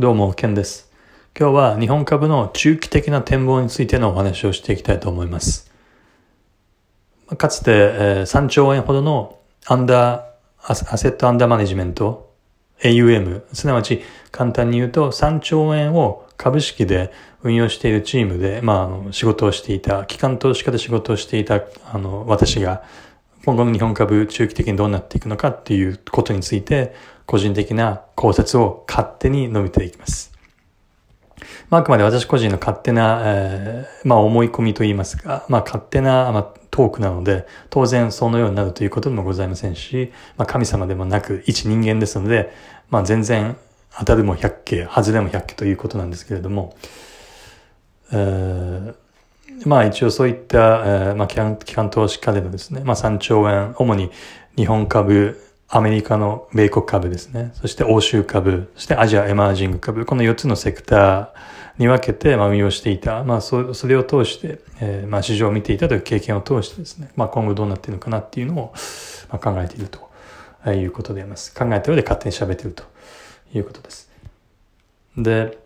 どうも、ケンです。今日は日本株の中期的な展望についてのお話をしていきたいと思います。かつて、3兆円ほどのアンダー、アセットアンダーマネジメント、AUM、すなわち簡単に言うと3兆円を株式で運用しているチームで、まあ、仕事をしていた、機関投資家で仕事をしていた、あの、私が、今後の日本株中期的にどうなっていくのかっていうことについて、個人的な考察を勝手に述べていきます。まあ、あくまで私個人の勝手な、えー、まあ、思い込みと言いますか、まあ、勝手な、まあ、トークなので、当然そのようになるということもございませんし、まあ、神様でもなく、一人間ですので、まあ、全然、当たるも百景、外れも百景ということなんですけれども、えー、まあ一応そういった、えー、まあ機関機関投資家でのですね、まあ3兆円、主に日本株、アメリカの米国株ですね、そして欧州株、そしてアジアエマージング株、この4つのセクターに分けて、ま運用していた、まあそれを通して、えー、まあ市場を見ていたという経験を通してですね、まあ今後どうなっているのかなっていうのを、まあ、考えているということであります。考えた上で勝手に喋っているということです。で、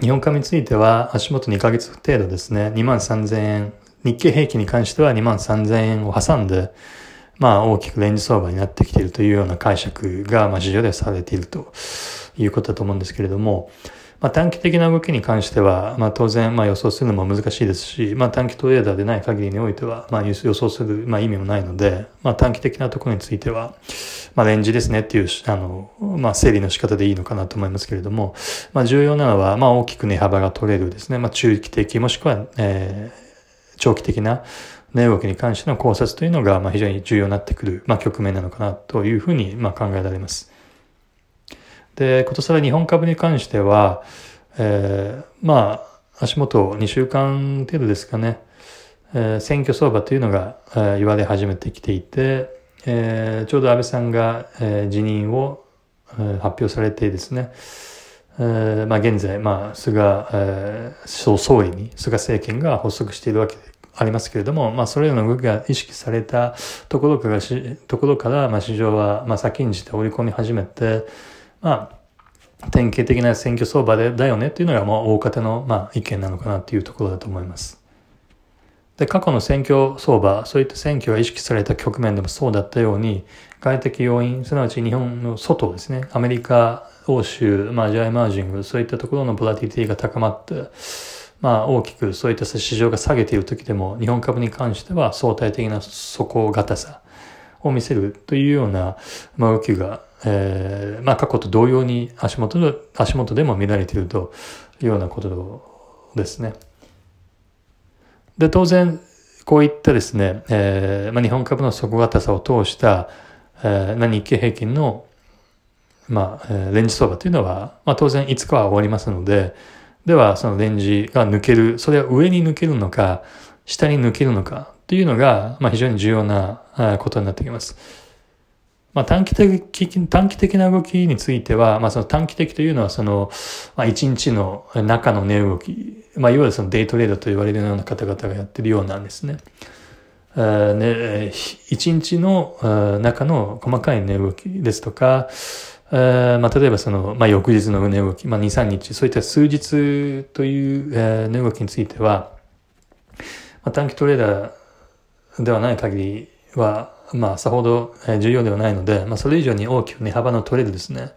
日本株については足元2ヶ月程度ですね、2万3000円、日経平均に関しては2万3000円を挟んで、まあ大きくレンジ相場になってきているというような解釈が、まあ市場ではされているということだと思うんですけれども、まあ、短期的な動きに関しては、まあ、当然、まあ、予想するのも難しいですし、まあ、短期トレーダーでない限りにおいては、まあ、予想する、まあ、意味もないので、まあ、短期的なところについては、まあ、レンジですねっていう、あの、まあ、整理の仕方でいいのかなと思いますけれども、まあ、重要なのは、まあ、大きく値幅が取れるですね、まあ、中期的、もしくは、えー、長期的な値動きに関しての考察というのが、まあ、非常に重要になってくる、まあ、局面なのかなというふうに、まあ、考えられます。で、ことさら日本株に関しては、えー、まあ、足元2週間程度ですかね、えー、選挙相場というのが、えー、言われ始めてきていて、えー、ちょうど安倍さんが、えー、辞任を、えー、発表されてですね、まあ現在、まあ、菅、えー、総理に、菅政権が発足しているわけでありますけれども、まあ、それらの動きが意識されたところから、ところから、まあ、市場は、まあ、先んじて織り込み始めて、まあ、典型的な選挙相場でだよねっていうのが、もう、大方の、まあ、意見なのかなっていうところだと思います。で、過去の選挙相場、そういった選挙が意識された局面でもそうだったように、外的要因、すなわち日本の外ですね、アメリカ、欧州、まあ、ジャイマージング、そういったところのボラティティが高まって、まあ、大きくそういった市場が下げている時でも、日本株に関しては相対的な底堅さを見せるというような、まあ、動きが、えー、まあ、過去と同様に足元で、足元でも見られているというようなことですね。で、当然、こういったですね、えー、まあ、日本株の底堅さを通した、えー、日経平均の、まあ、え、レンジ相場というのは、まあ、当然いつかは終わりますので、では、そのレンジが抜ける、それは上に抜けるのか、下に抜けるのかというのが、まあ、非常に重要なことになってきます。まあ、短期的、短期的な動きについては、まあ、その短期的というのは、その、まあ、一日の中の値動き、まあ、いわゆるそのデイトレードと言われるような方々がやってるようなんですね。えね一日の中の細かい値動きですとか、えまあ、例えばその、まあ、翌日の値動き、まあ、2、3日、そういった数日という値動きについては、まあ、短期トレーダーではない限りは、まあ、さほど重要ではないので、まあ、それ以上に大きく値幅の取れるですね。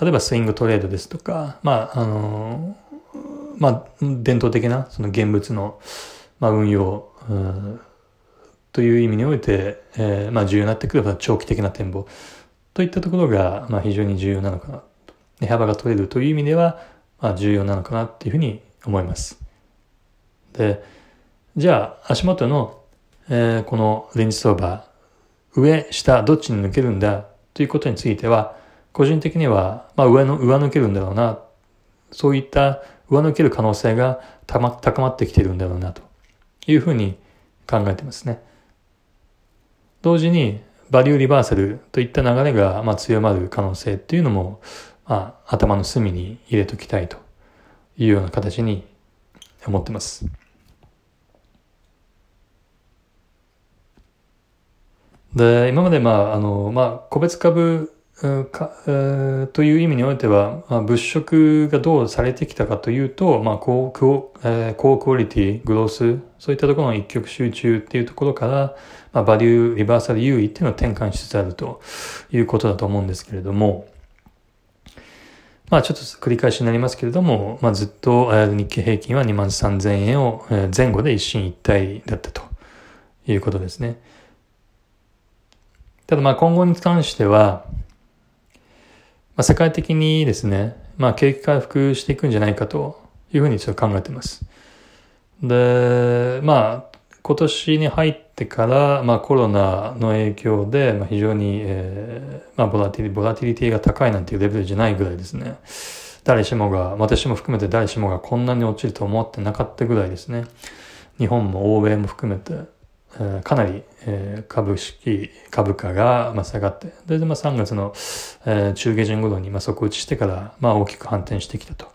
例えば、スイングトレードですとか、まあ、あの、まあ、伝統的な、その現物の、まあ、運用、という意味において、えー、まあ、重要になってくれば長期的な展望といったところが、まあ、非常に重要なのかな値幅が取れるという意味では、まあ、重要なのかなっていうふうに思います。で、じゃあ、足元の、えー、このレンジ相場、上、下、どっちに抜けるんだということについては、個人的には、まあ、上の、上抜けるんだろうな、そういった上抜ける可能性が高まってきているんだろうな、というふうに考えてますね。同時に、バリューリバーサルといった流れが、まあ、強まる可能性っていうのも、まあ、頭の隅に入れときたいというような形に思ってます。で、今まで、まあ、あの、まあ、個別株かという意味においては、まあ、物色がどうされてきたかというと、まあ、高高,、えー、高クオリティ、グロース、そういったところの一極集中っていうところから、まあ、バリュー、リバーサル優位っていうのを転換しつつあるということだと思うんですけれども、まあちょっと繰り返しになりますけれども、まあずっと日経平均は2万3000円を前後で一進一退だったということですね。ただまあ今後に関しては、まあ、世界的にですね、まあ景気回復していくんじゃないかというふうにちょっと考えています。で、まあ今年に入ってから、まあ、コロナの影響で、まあ、非常に、えーまあ、ボラティリボラティリティが高いなんていうレベルじゃないぐらいですね。誰しもが、私も含めて誰しもがこんなに落ちると思ってなかったぐらいですね。日本も欧米も含めて、かなり、株式、株価が、下がって、で、まあ、3月の、中下旬頃に、まあ、底打ちしてから、まあ、大きく反転してきたと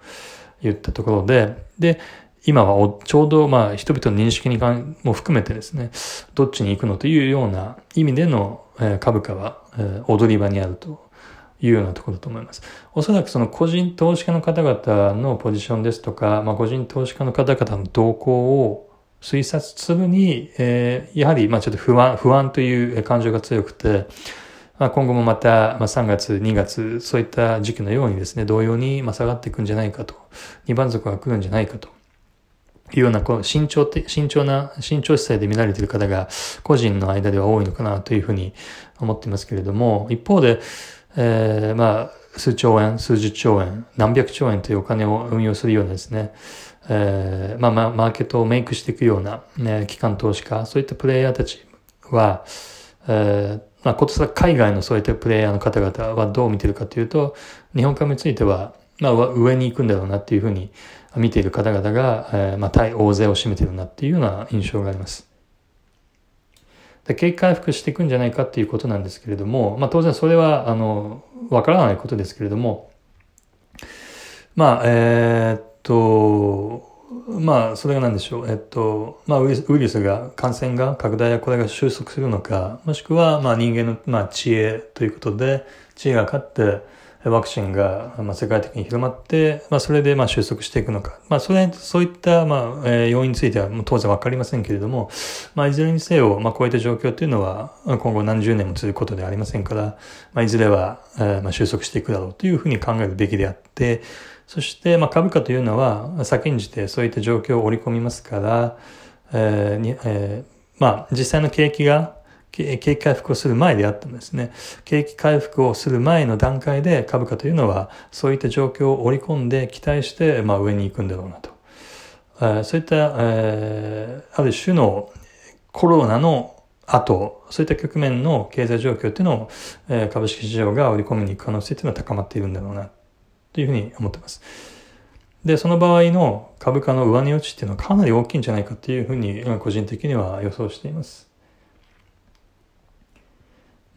言ったところで、で、今はちょうどまあ人々の認識にも含めてですね、どっちに行くのというような意味での株価は踊り場にあるというようなところだと思います。おそらくその個人投資家の方々のポジションですとか、まあ、個人投資家の方々の動向を推察するに、えー、やはりまあちょっと不安、不安という感情が強くて、まあ、今後もまた、まあ、3月、2月、そういった時期のようにですね、同様にまあ下がっていくんじゃないかと、二番底が来るんじゃないかというような、こう、慎重って、慎重な、慎重姿勢で見られている方が、個人の間では多いのかなというふうに思っていますけれども、一方で、えー、まあ、数兆円、数十兆円、何百兆円というお金を運用するようなですね、えー、まあ、まあ、マーケットをメイクしていくような、ね、機関投資家、そういったプレイヤーたちは、えー、まあ、ことさ海外のそういったプレイヤーの方々はどう見てるかというと、日本株については、まあ、上に行くんだろうなっていうふうに見ている方々が、えー、まあ、対大勢を占めてるなっていうような印象があります。で景気回復していくんじゃないかっていうことなんですけれども、まあ、当然それは、あの、わからないことですけれども、まあ、えー、っと、まあ、それが何でしょう？えっと、まあウイルスが、感染が、拡大やこれが収束するのか、もしくは、まあ人間の、まあ知恵ということで、知恵が勝って、ワクチンが、まあ、世界的に広まって、まあ、それで、まあ、収束していくのか。まあ、それ、そういった、まあ、要因については、当然わかりませんけれども、まあ、いずれにせよ、まあ、こういった状況っていうのは、今後何十年も続くことではありませんから、まあ、いずれは、え、まあ、収束していくだろうというふうに考えるべきであって、そして、まあ、株価というのは、先んじてそういった状況を織り込みますから、えーにえー、まあ、実際の景気が、景気回復をする前であってもですね、景気回復をする前の段階で株価というのは、そういった状況を織り込んで期待して、まあ上に行くんだろうなと。そういった、えー、ある種のコロナの後、そういった局面の経済状況っていうのを、えー、株式市場が織り込みに行く可能性っていうのは高まっているんだろうな、というふうに思っています。で、その場合の株価の上値落ちっていうのはかなり大きいんじゃないかっていうふうに、個人的には予想しています。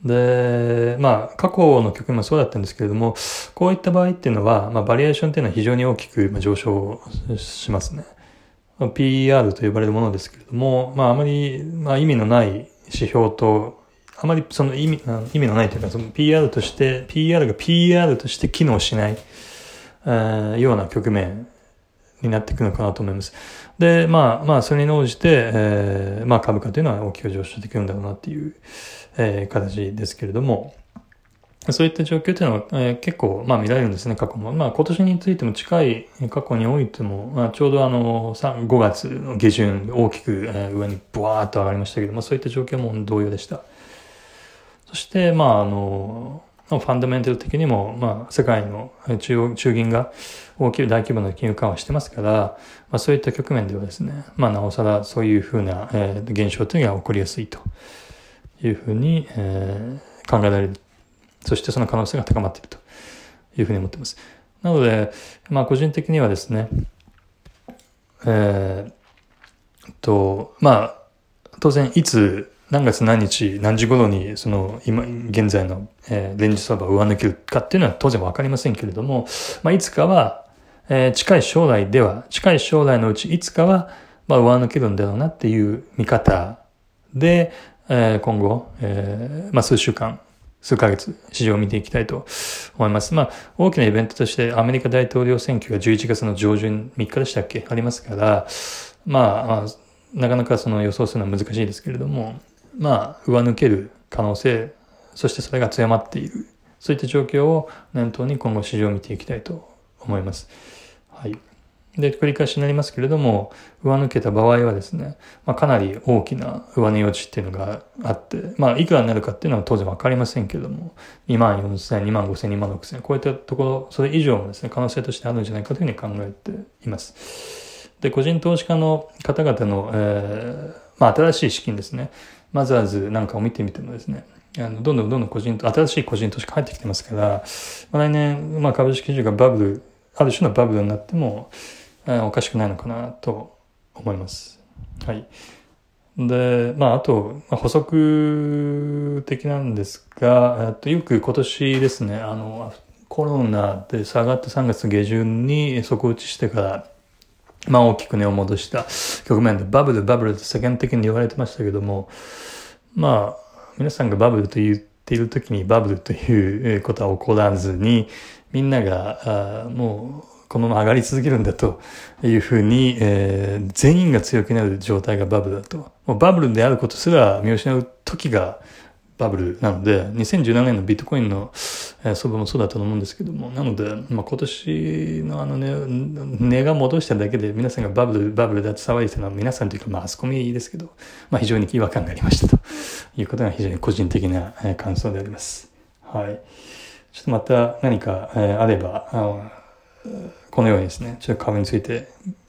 で、まあ、過去の局面もそうだったんですけれども、こういった場合っていうのは、まあ、バリエーションっていうのは非常に大きく上昇しますね。PER と呼ばれるものですけれども、まあ、あまり、まあ、意味のない指標と、あまりその意味、意味のないというか、その PR として、PR が PR として機能しない、えー、ような局面になっていくのかなと思います。で、まあ、まあ、それに応じて、えー、まあ、株価というのは大きく上昇していくんだろうなっていう、えー、形ですけれども、そういった状況というのは、えー、結構、まあ見られるんですね、過去も。まあ今年についても近い過去においても、まあちょうどあの、5月の下旬、大きく、えー、上にブワーッと上がりましたけども、そういった状況も同様でした。そして、まああの、ファンダメンタル的にも、まあ世界の中央、中銀が大きい大規模な金融緩和してますから、まあそういった局面ではですね、まあなおさらそういうふうな、えー、現象というのが起こりやすいと。いうふうに、えー、考えられる。そしてその可能性が高まっているというふうに思っています。なので、まあ個人的にはですね、えー、と、まあ、当然いつ何月何日何時頃にその今現在の、えー、レンジ相場を上抜けるかっていうのは当然わかりませんけれども、まあ、いつかは、えー、近い将来では近い将来のうちいつかは、まあ、上抜けるんだろうなっていう見方で、えー、今後、えー、まあ、数週間数ヶ月、市場を見ていきたいと思います。まあ、大きなイベントとしてアメリカ大統領選挙が11月の上旬3日でしたっけ？ありますから、まあ、なかなかその予想するのは難しいですけれども、まあ、上抜ける可能性、そしてそれが強まっている、そういった状況を念頭に今後市場を見ていきたいと思います。はい。で、繰り返しになりますけれども、上抜けた場合はですね、まあ、かなり大きな上値余地っていうのがあって、まあ、いくらになるかっていうのは当然わかりませんけれども、2万4千、2万5千、2万6千、こういったところ、それ以上もですね、可能性としてあるんじゃないかというふうに考えています。で、個人投資家の方々の、えー、まあ、新しい資金ですね、マザーズなんかを見てみてもですね、あの、どんどんどんどん個人、新しい個人投資家入ってきてますから、来年、まあ、株式市場がバブル、ある種のバブルになっても、おかしくないのかなと思います。はい。で、まあ、あと、補足的なんですが、とよく今年ですね、あの、コロナで下がって3月下旬に底打ちしてから、まあ大きく値を戻した局面でバブル、バブルって世間的に言われてましたけども、まあ、皆さんがバブルと言っている時にバブルということは起こらずに、みんなが、あもう、このまま上がり続けるんだというふうに、えー、全員が強くなる状態がバブルだと。もうバブルであることすら見失う時がバブルなので、2017年のビットコインの、えー、相場もそうだったと思うんですけども、なので、まあ、今年のあのね、値が戻しただけで皆さんがバブル、バブルだと騒いでたのは皆さんというか、マスコミですけど、まあ、非常に違和感がありましたということが非常に個人的な、感想であります。はい。ちょっとまた何か、えー、あれば、あのこのようにですね、ちょっと株について、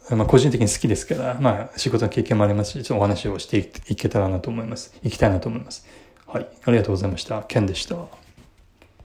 まあ個人的に好きですから、まあ仕事の経験もありますし、ちょっとお話をしていけたらなと思います。いきたいなと思います。はい。ありがとうございました。ケンでした。